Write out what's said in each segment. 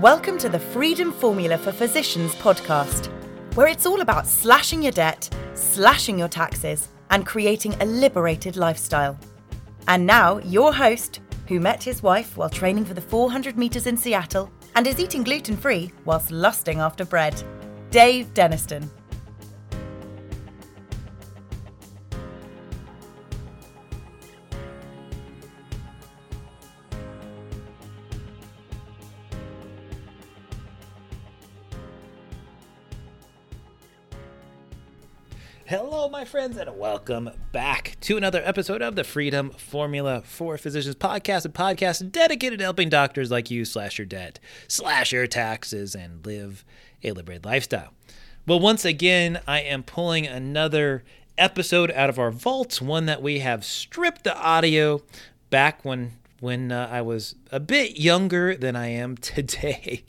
Welcome to the Freedom Formula for Physicians podcast, where it's all about slashing your debt, slashing your taxes, and creating a liberated lifestyle. And now, your host, who met his wife while training for the 400 metres in Seattle and is eating gluten free whilst lusting after bread, Dave Denniston. Hello, my friends, and welcome back to another episode of the Freedom Formula for Physicians podcast, a podcast dedicated to helping doctors like you slash your debt, slash your taxes, and live a liberated lifestyle. Well, once again, I am pulling another episode out of our vaults, one that we have stripped the audio back when when uh, I was a bit younger than I am today.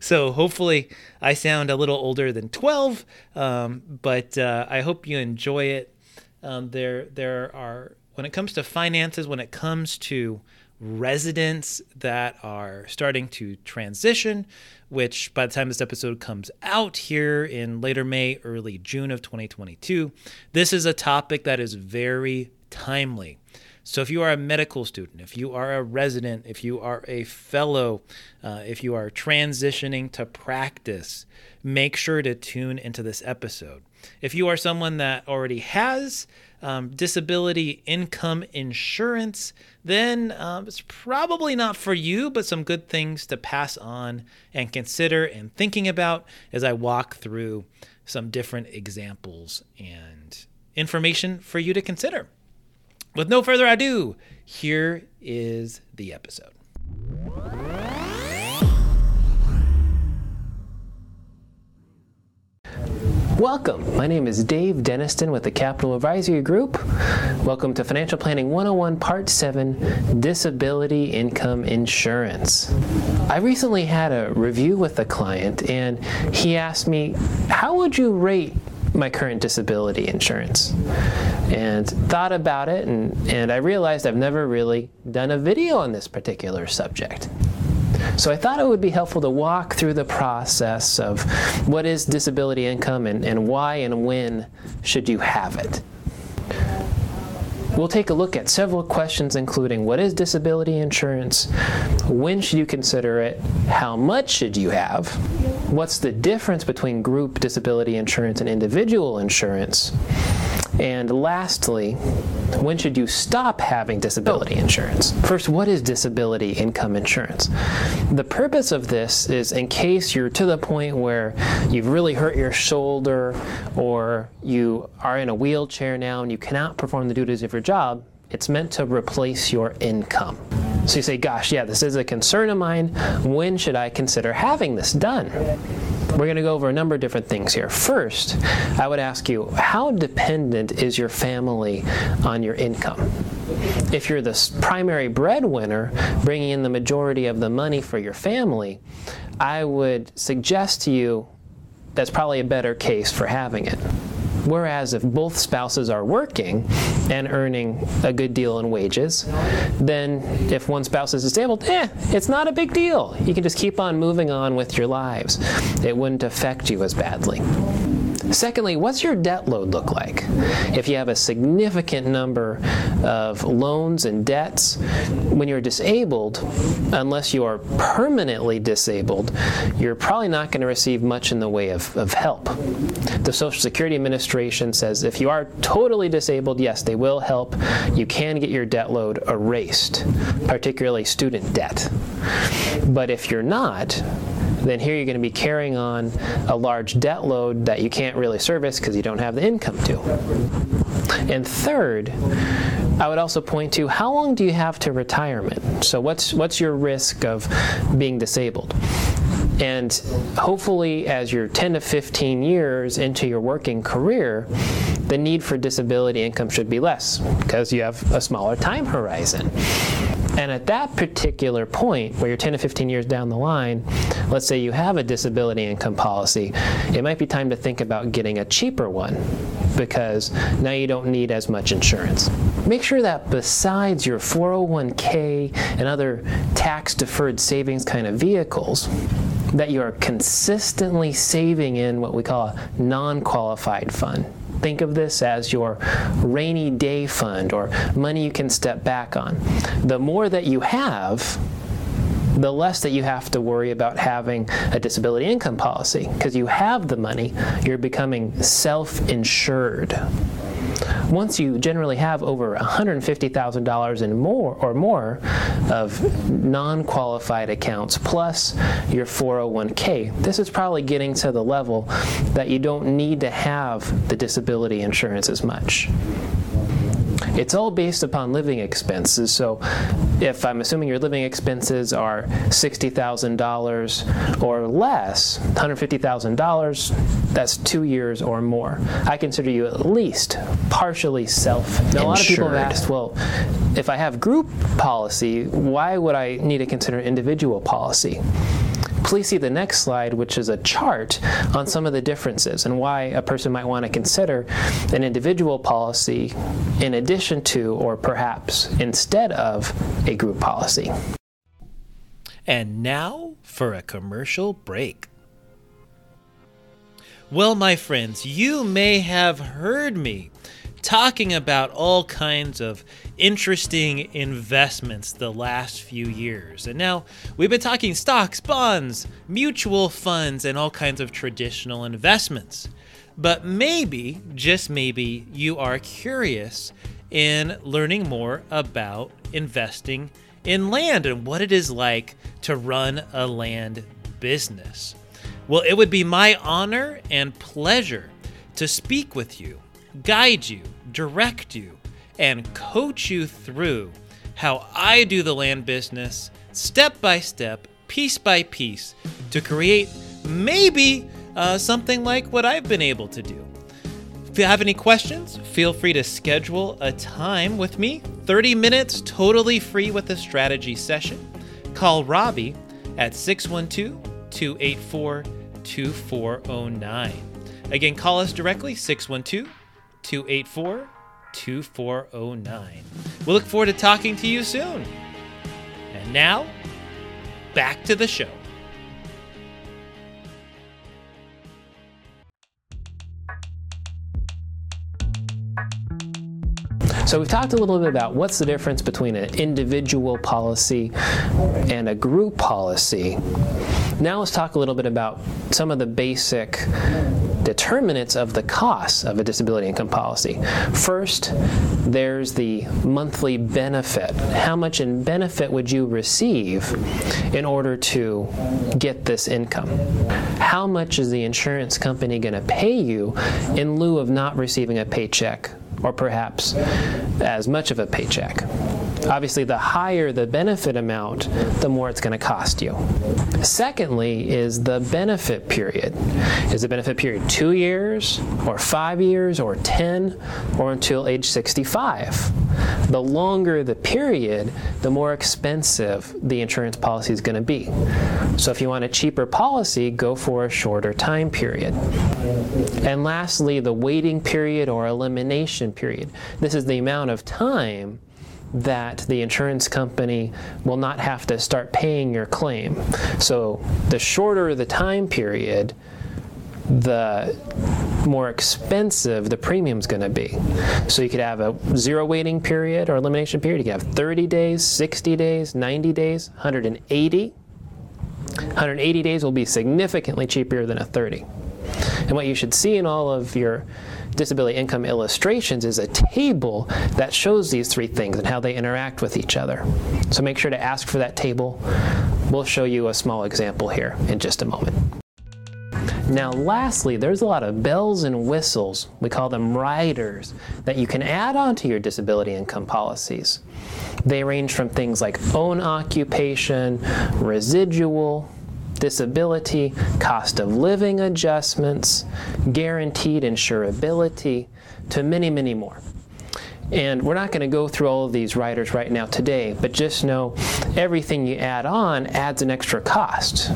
so hopefully I sound a little older than 12, um, but uh, I hope you enjoy it. Um, there, there are when it comes to finances, when it comes to residents that are starting to transition, which by the time this episode comes out here in later May, early June of 2022, this is a topic that is very timely. So, if you are a medical student, if you are a resident, if you are a fellow, uh, if you are transitioning to practice, make sure to tune into this episode. If you are someone that already has um, disability income insurance, then um, it's probably not for you, but some good things to pass on and consider and thinking about as I walk through some different examples and information for you to consider. With no further ado, here is the episode. Welcome. My name is Dave Denniston with the Capital Advisory Group. Welcome to Financial Planning 101 Part 7 Disability Income Insurance. I recently had a review with a client and he asked me, How would you rate my current disability insurance and thought about it and, and I realized I've never really done a video on this particular subject. So I thought it would be helpful to walk through the process of what is disability income and, and why and when should you have it. We'll take a look at several questions, including what is disability insurance, when should you consider it, how much should you have, what's the difference between group disability insurance and individual insurance, and lastly, when should you stop having disability oh. insurance? First, what is disability income insurance? The purpose of this is in case you're to the point where you've really hurt your shoulder or you are in a wheelchair now and you cannot perform the duties of your job, it's meant to replace your income. So you say, gosh, yeah, this is a concern of mine. When should I consider having this done? We're going to go over a number of different things here. First, I would ask you, how dependent is your family on your income? If you're the primary breadwinner, bringing in the majority of the money for your family, I would suggest to you that's probably a better case for having it. Whereas if both spouses are working and earning a good deal in wages, then if one spouse is disabled, eh, it's not a big deal. You can just keep on moving on with your lives. It wouldn't affect you as badly. Secondly, what's your debt load look like? If you have a significant number of loans and debts, when you're disabled, unless you are permanently disabled, you're probably not going to receive much in the way of, of help. The Social Security Administration says if you are totally disabled, yes, they will help. You can get your debt load erased, particularly student debt. But if you're not, then here you're going to be carrying on a large debt load that you can't really service because you don't have the income to. And third, I would also point to how long do you have to retirement? So what's what's your risk of being disabled? And hopefully, as you're 10 to 15 years into your working career, the need for disability income should be less because you have a smaller time horizon. And at that particular point, where you're 10 to 15 years down the line, let's say you have a disability income policy, it might be time to think about getting a cheaper one because now you don't need as much insurance. Make sure that besides your 401k and other tax deferred savings kind of vehicles, that you are consistently saving in what we call a non qualified fund. Think of this as your rainy day fund or money you can step back on. The more that you have, the less that you have to worry about having a disability income policy because you have the money, you're becoming self insured. Once you generally have over $150,000 and more or more of non-qualified accounts plus your 401k, this is probably getting to the level that you don't need to have the disability insurance as much. It's all based upon living expenses. So if I'm assuming your living expenses are $60,000 or less, $150,000, that's two years or more. I consider you at least partially self. Now, a lot of people have asked, well, if I have group policy, why would I need to consider individual policy? Please see the next slide, which is a chart on some of the differences and why a person might want to consider an individual policy in addition to, or perhaps instead of, a group policy. And now for a commercial break. Well, my friends, you may have heard me talking about all kinds of interesting investments the last few years. And now we've been talking stocks, bonds, mutual funds, and all kinds of traditional investments. But maybe, just maybe, you are curious in learning more about investing in land and what it is like to run a land business. Well, it would be my honor and pleasure to speak with you, guide you, direct you, and coach you through how I do the land business step by step, piece by piece, to create maybe uh, something like what I've been able to do. If you have any questions, feel free to schedule a time with me 30 minutes totally free with a strategy session. Call Robbie at 612 284 2409. Again, call us directly 612 284 2409. We look forward to talking to you soon. And now, back to the show. So we've talked a little bit about what's the difference between an individual policy and a group policy. Now let's talk a little bit about some of the basic determinants of the costs of a disability income policy. First, there's the monthly benefit. How much in benefit would you receive in order to get this income? How much is the insurance company going to pay you in lieu of not receiving a paycheck or perhaps as much of a paycheck? Obviously, the higher the benefit amount, the more it's going to cost you. Secondly, is the benefit period. Is the benefit period two years, or five years, or 10, or until age 65? The longer the period, the more expensive the insurance policy is going to be. So, if you want a cheaper policy, go for a shorter time period. And lastly, the waiting period or elimination period. This is the amount of time that the insurance company will not have to start paying your claim. So the shorter the time period, the more expensive the premium is going to be. So you could have a zero waiting period or elimination period. You could have 30 days, 60 days, 90 days, 180. 180 days will be significantly cheaper than a 30. And what you should see in all of your disability income illustrations is a table that shows these three things and how they interact with each other. So make sure to ask for that table. We'll show you a small example here in just a moment. Now, lastly, there's a lot of bells and whistles, we call them riders, that you can add on to your disability income policies. They range from things like own occupation, residual, disability, cost of living adjustments, guaranteed insurability, to many, many more. And we're not going to go through all of these riders right now today, but just know everything you add on adds an extra cost.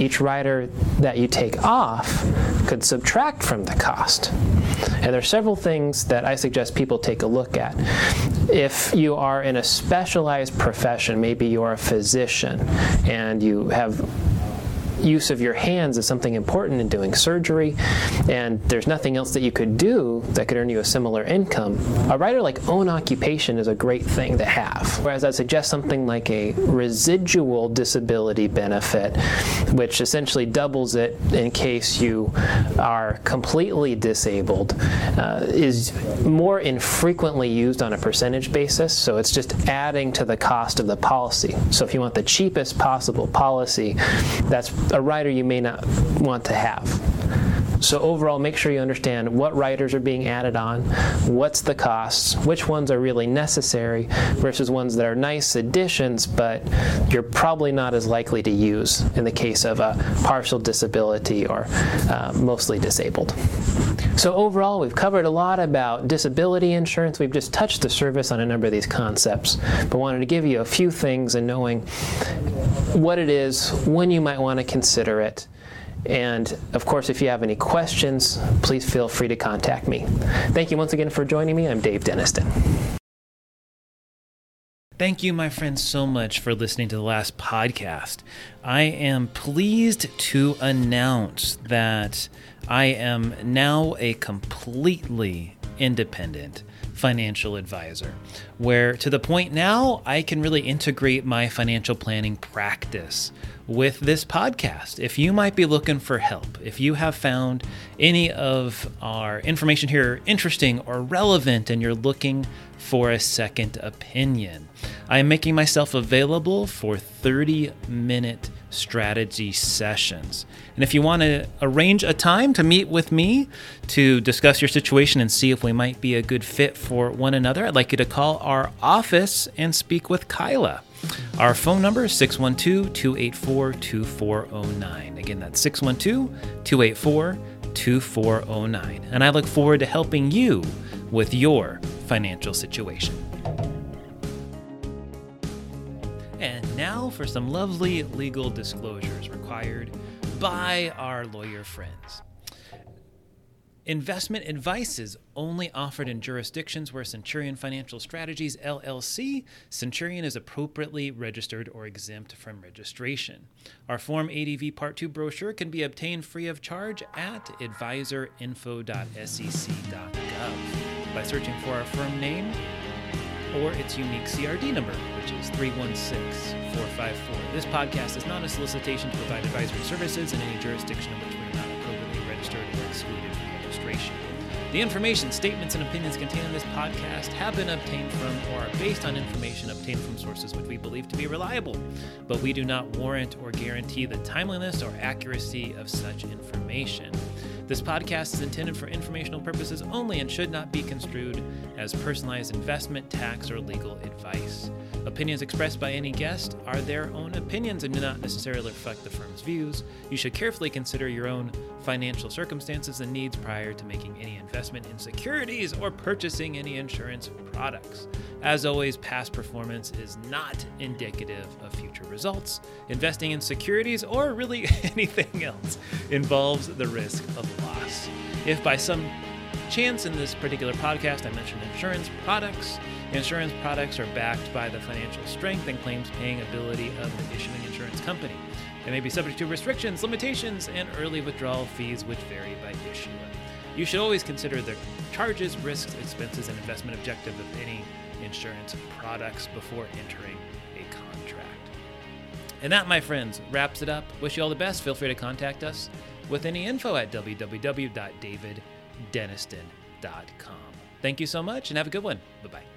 Each rider that you take off could subtract from the cost. And there are several things that I suggest people take a look at. If you are in a specialized profession, maybe you're a physician and you have use of your hands is something important in doing surgery, and there's nothing else that you could do that could earn you a similar income, a rider like own occupation is a great thing to have. Whereas I suggest something like a residual disability benefit, which essentially doubles it in case you are completely disabled, uh, is more infrequently used on a percentage basis. So it's just adding to the cost of the policy. So if you want the cheapest possible policy, that's a rider you may not want to have. So overall, make sure you understand what riders are being added on, what's the costs, which ones are really necessary versus ones that are nice additions, but you're probably not as likely to use in the case of a partial disability or uh, mostly disabled. So overall, we've covered a lot about disability insurance. We've just touched the surface on a number of these concepts, but wanted to give you a few things and knowing what it is, when you might want to consider it, and of course, if you have any questions, please feel free to contact me. Thank you once again for joining me. I'm Dave Denniston. Thank you, my friends, so much for listening to the last podcast. I am pleased to announce that I am now a completely independent financial advisor, where to the point now I can really integrate my financial planning practice with this podcast. If you might be looking for help, if you have found any of our information here interesting or relevant and you're looking for a second opinion, I am making myself available for 30 minute strategy sessions. And if you want to arrange a time to meet with me to discuss your situation and see if we might be a good fit for one another, I'd like you to call our office and speak with Kyla. Our phone number is 612 284 2409. Again, that's 612 284 2409. And I look forward to helping you with your financial situation. And now for some lovely legal disclosures required by our lawyer friends. Investment advice is only offered in jurisdictions where Centurion Financial Strategies LLC, Centurion is appropriately registered or exempt from registration. Our Form ADV Part 2 brochure can be obtained free of charge at adviserinfo.sec.gov by searching for our firm name or its unique CRD number, which is 316454. This podcast is not a solicitation to provide advisory services in any jurisdiction in which we are not appropriately registered or excluded. The information, statements, and opinions contained in this podcast have been obtained from or are based on information obtained from sources which we believe to be reliable, but we do not warrant or guarantee the timeliness or accuracy of such information. This podcast is intended for informational purposes only and should not be construed as personalized investment, tax, or legal advice. Opinions expressed by any guest are their own opinions and do not necessarily reflect the firm's views. You should carefully consider your own financial circumstances and needs prior to making any investment in securities or purchasing any insurance products. As always, past performance is not indicative of future results. Investing in securities or really anything else involves the risk of loss. If by some chance in this particular podcast I mentioned insurance products, insurance products are backed by the financial strength and claims paying ability of the issuing insurance company. They may be subject to restrictions, limitations, and early withdrawal fees which vary by issuer. You should always consider the charges, risks, expenses, and investment objective of any insurance products before entering a contract. And that, my friends, wraps it up. Wish you all the best. Feel free to contact us with any info at www.daviddeniston.com. Thank you so much and have a good one. Bye bye.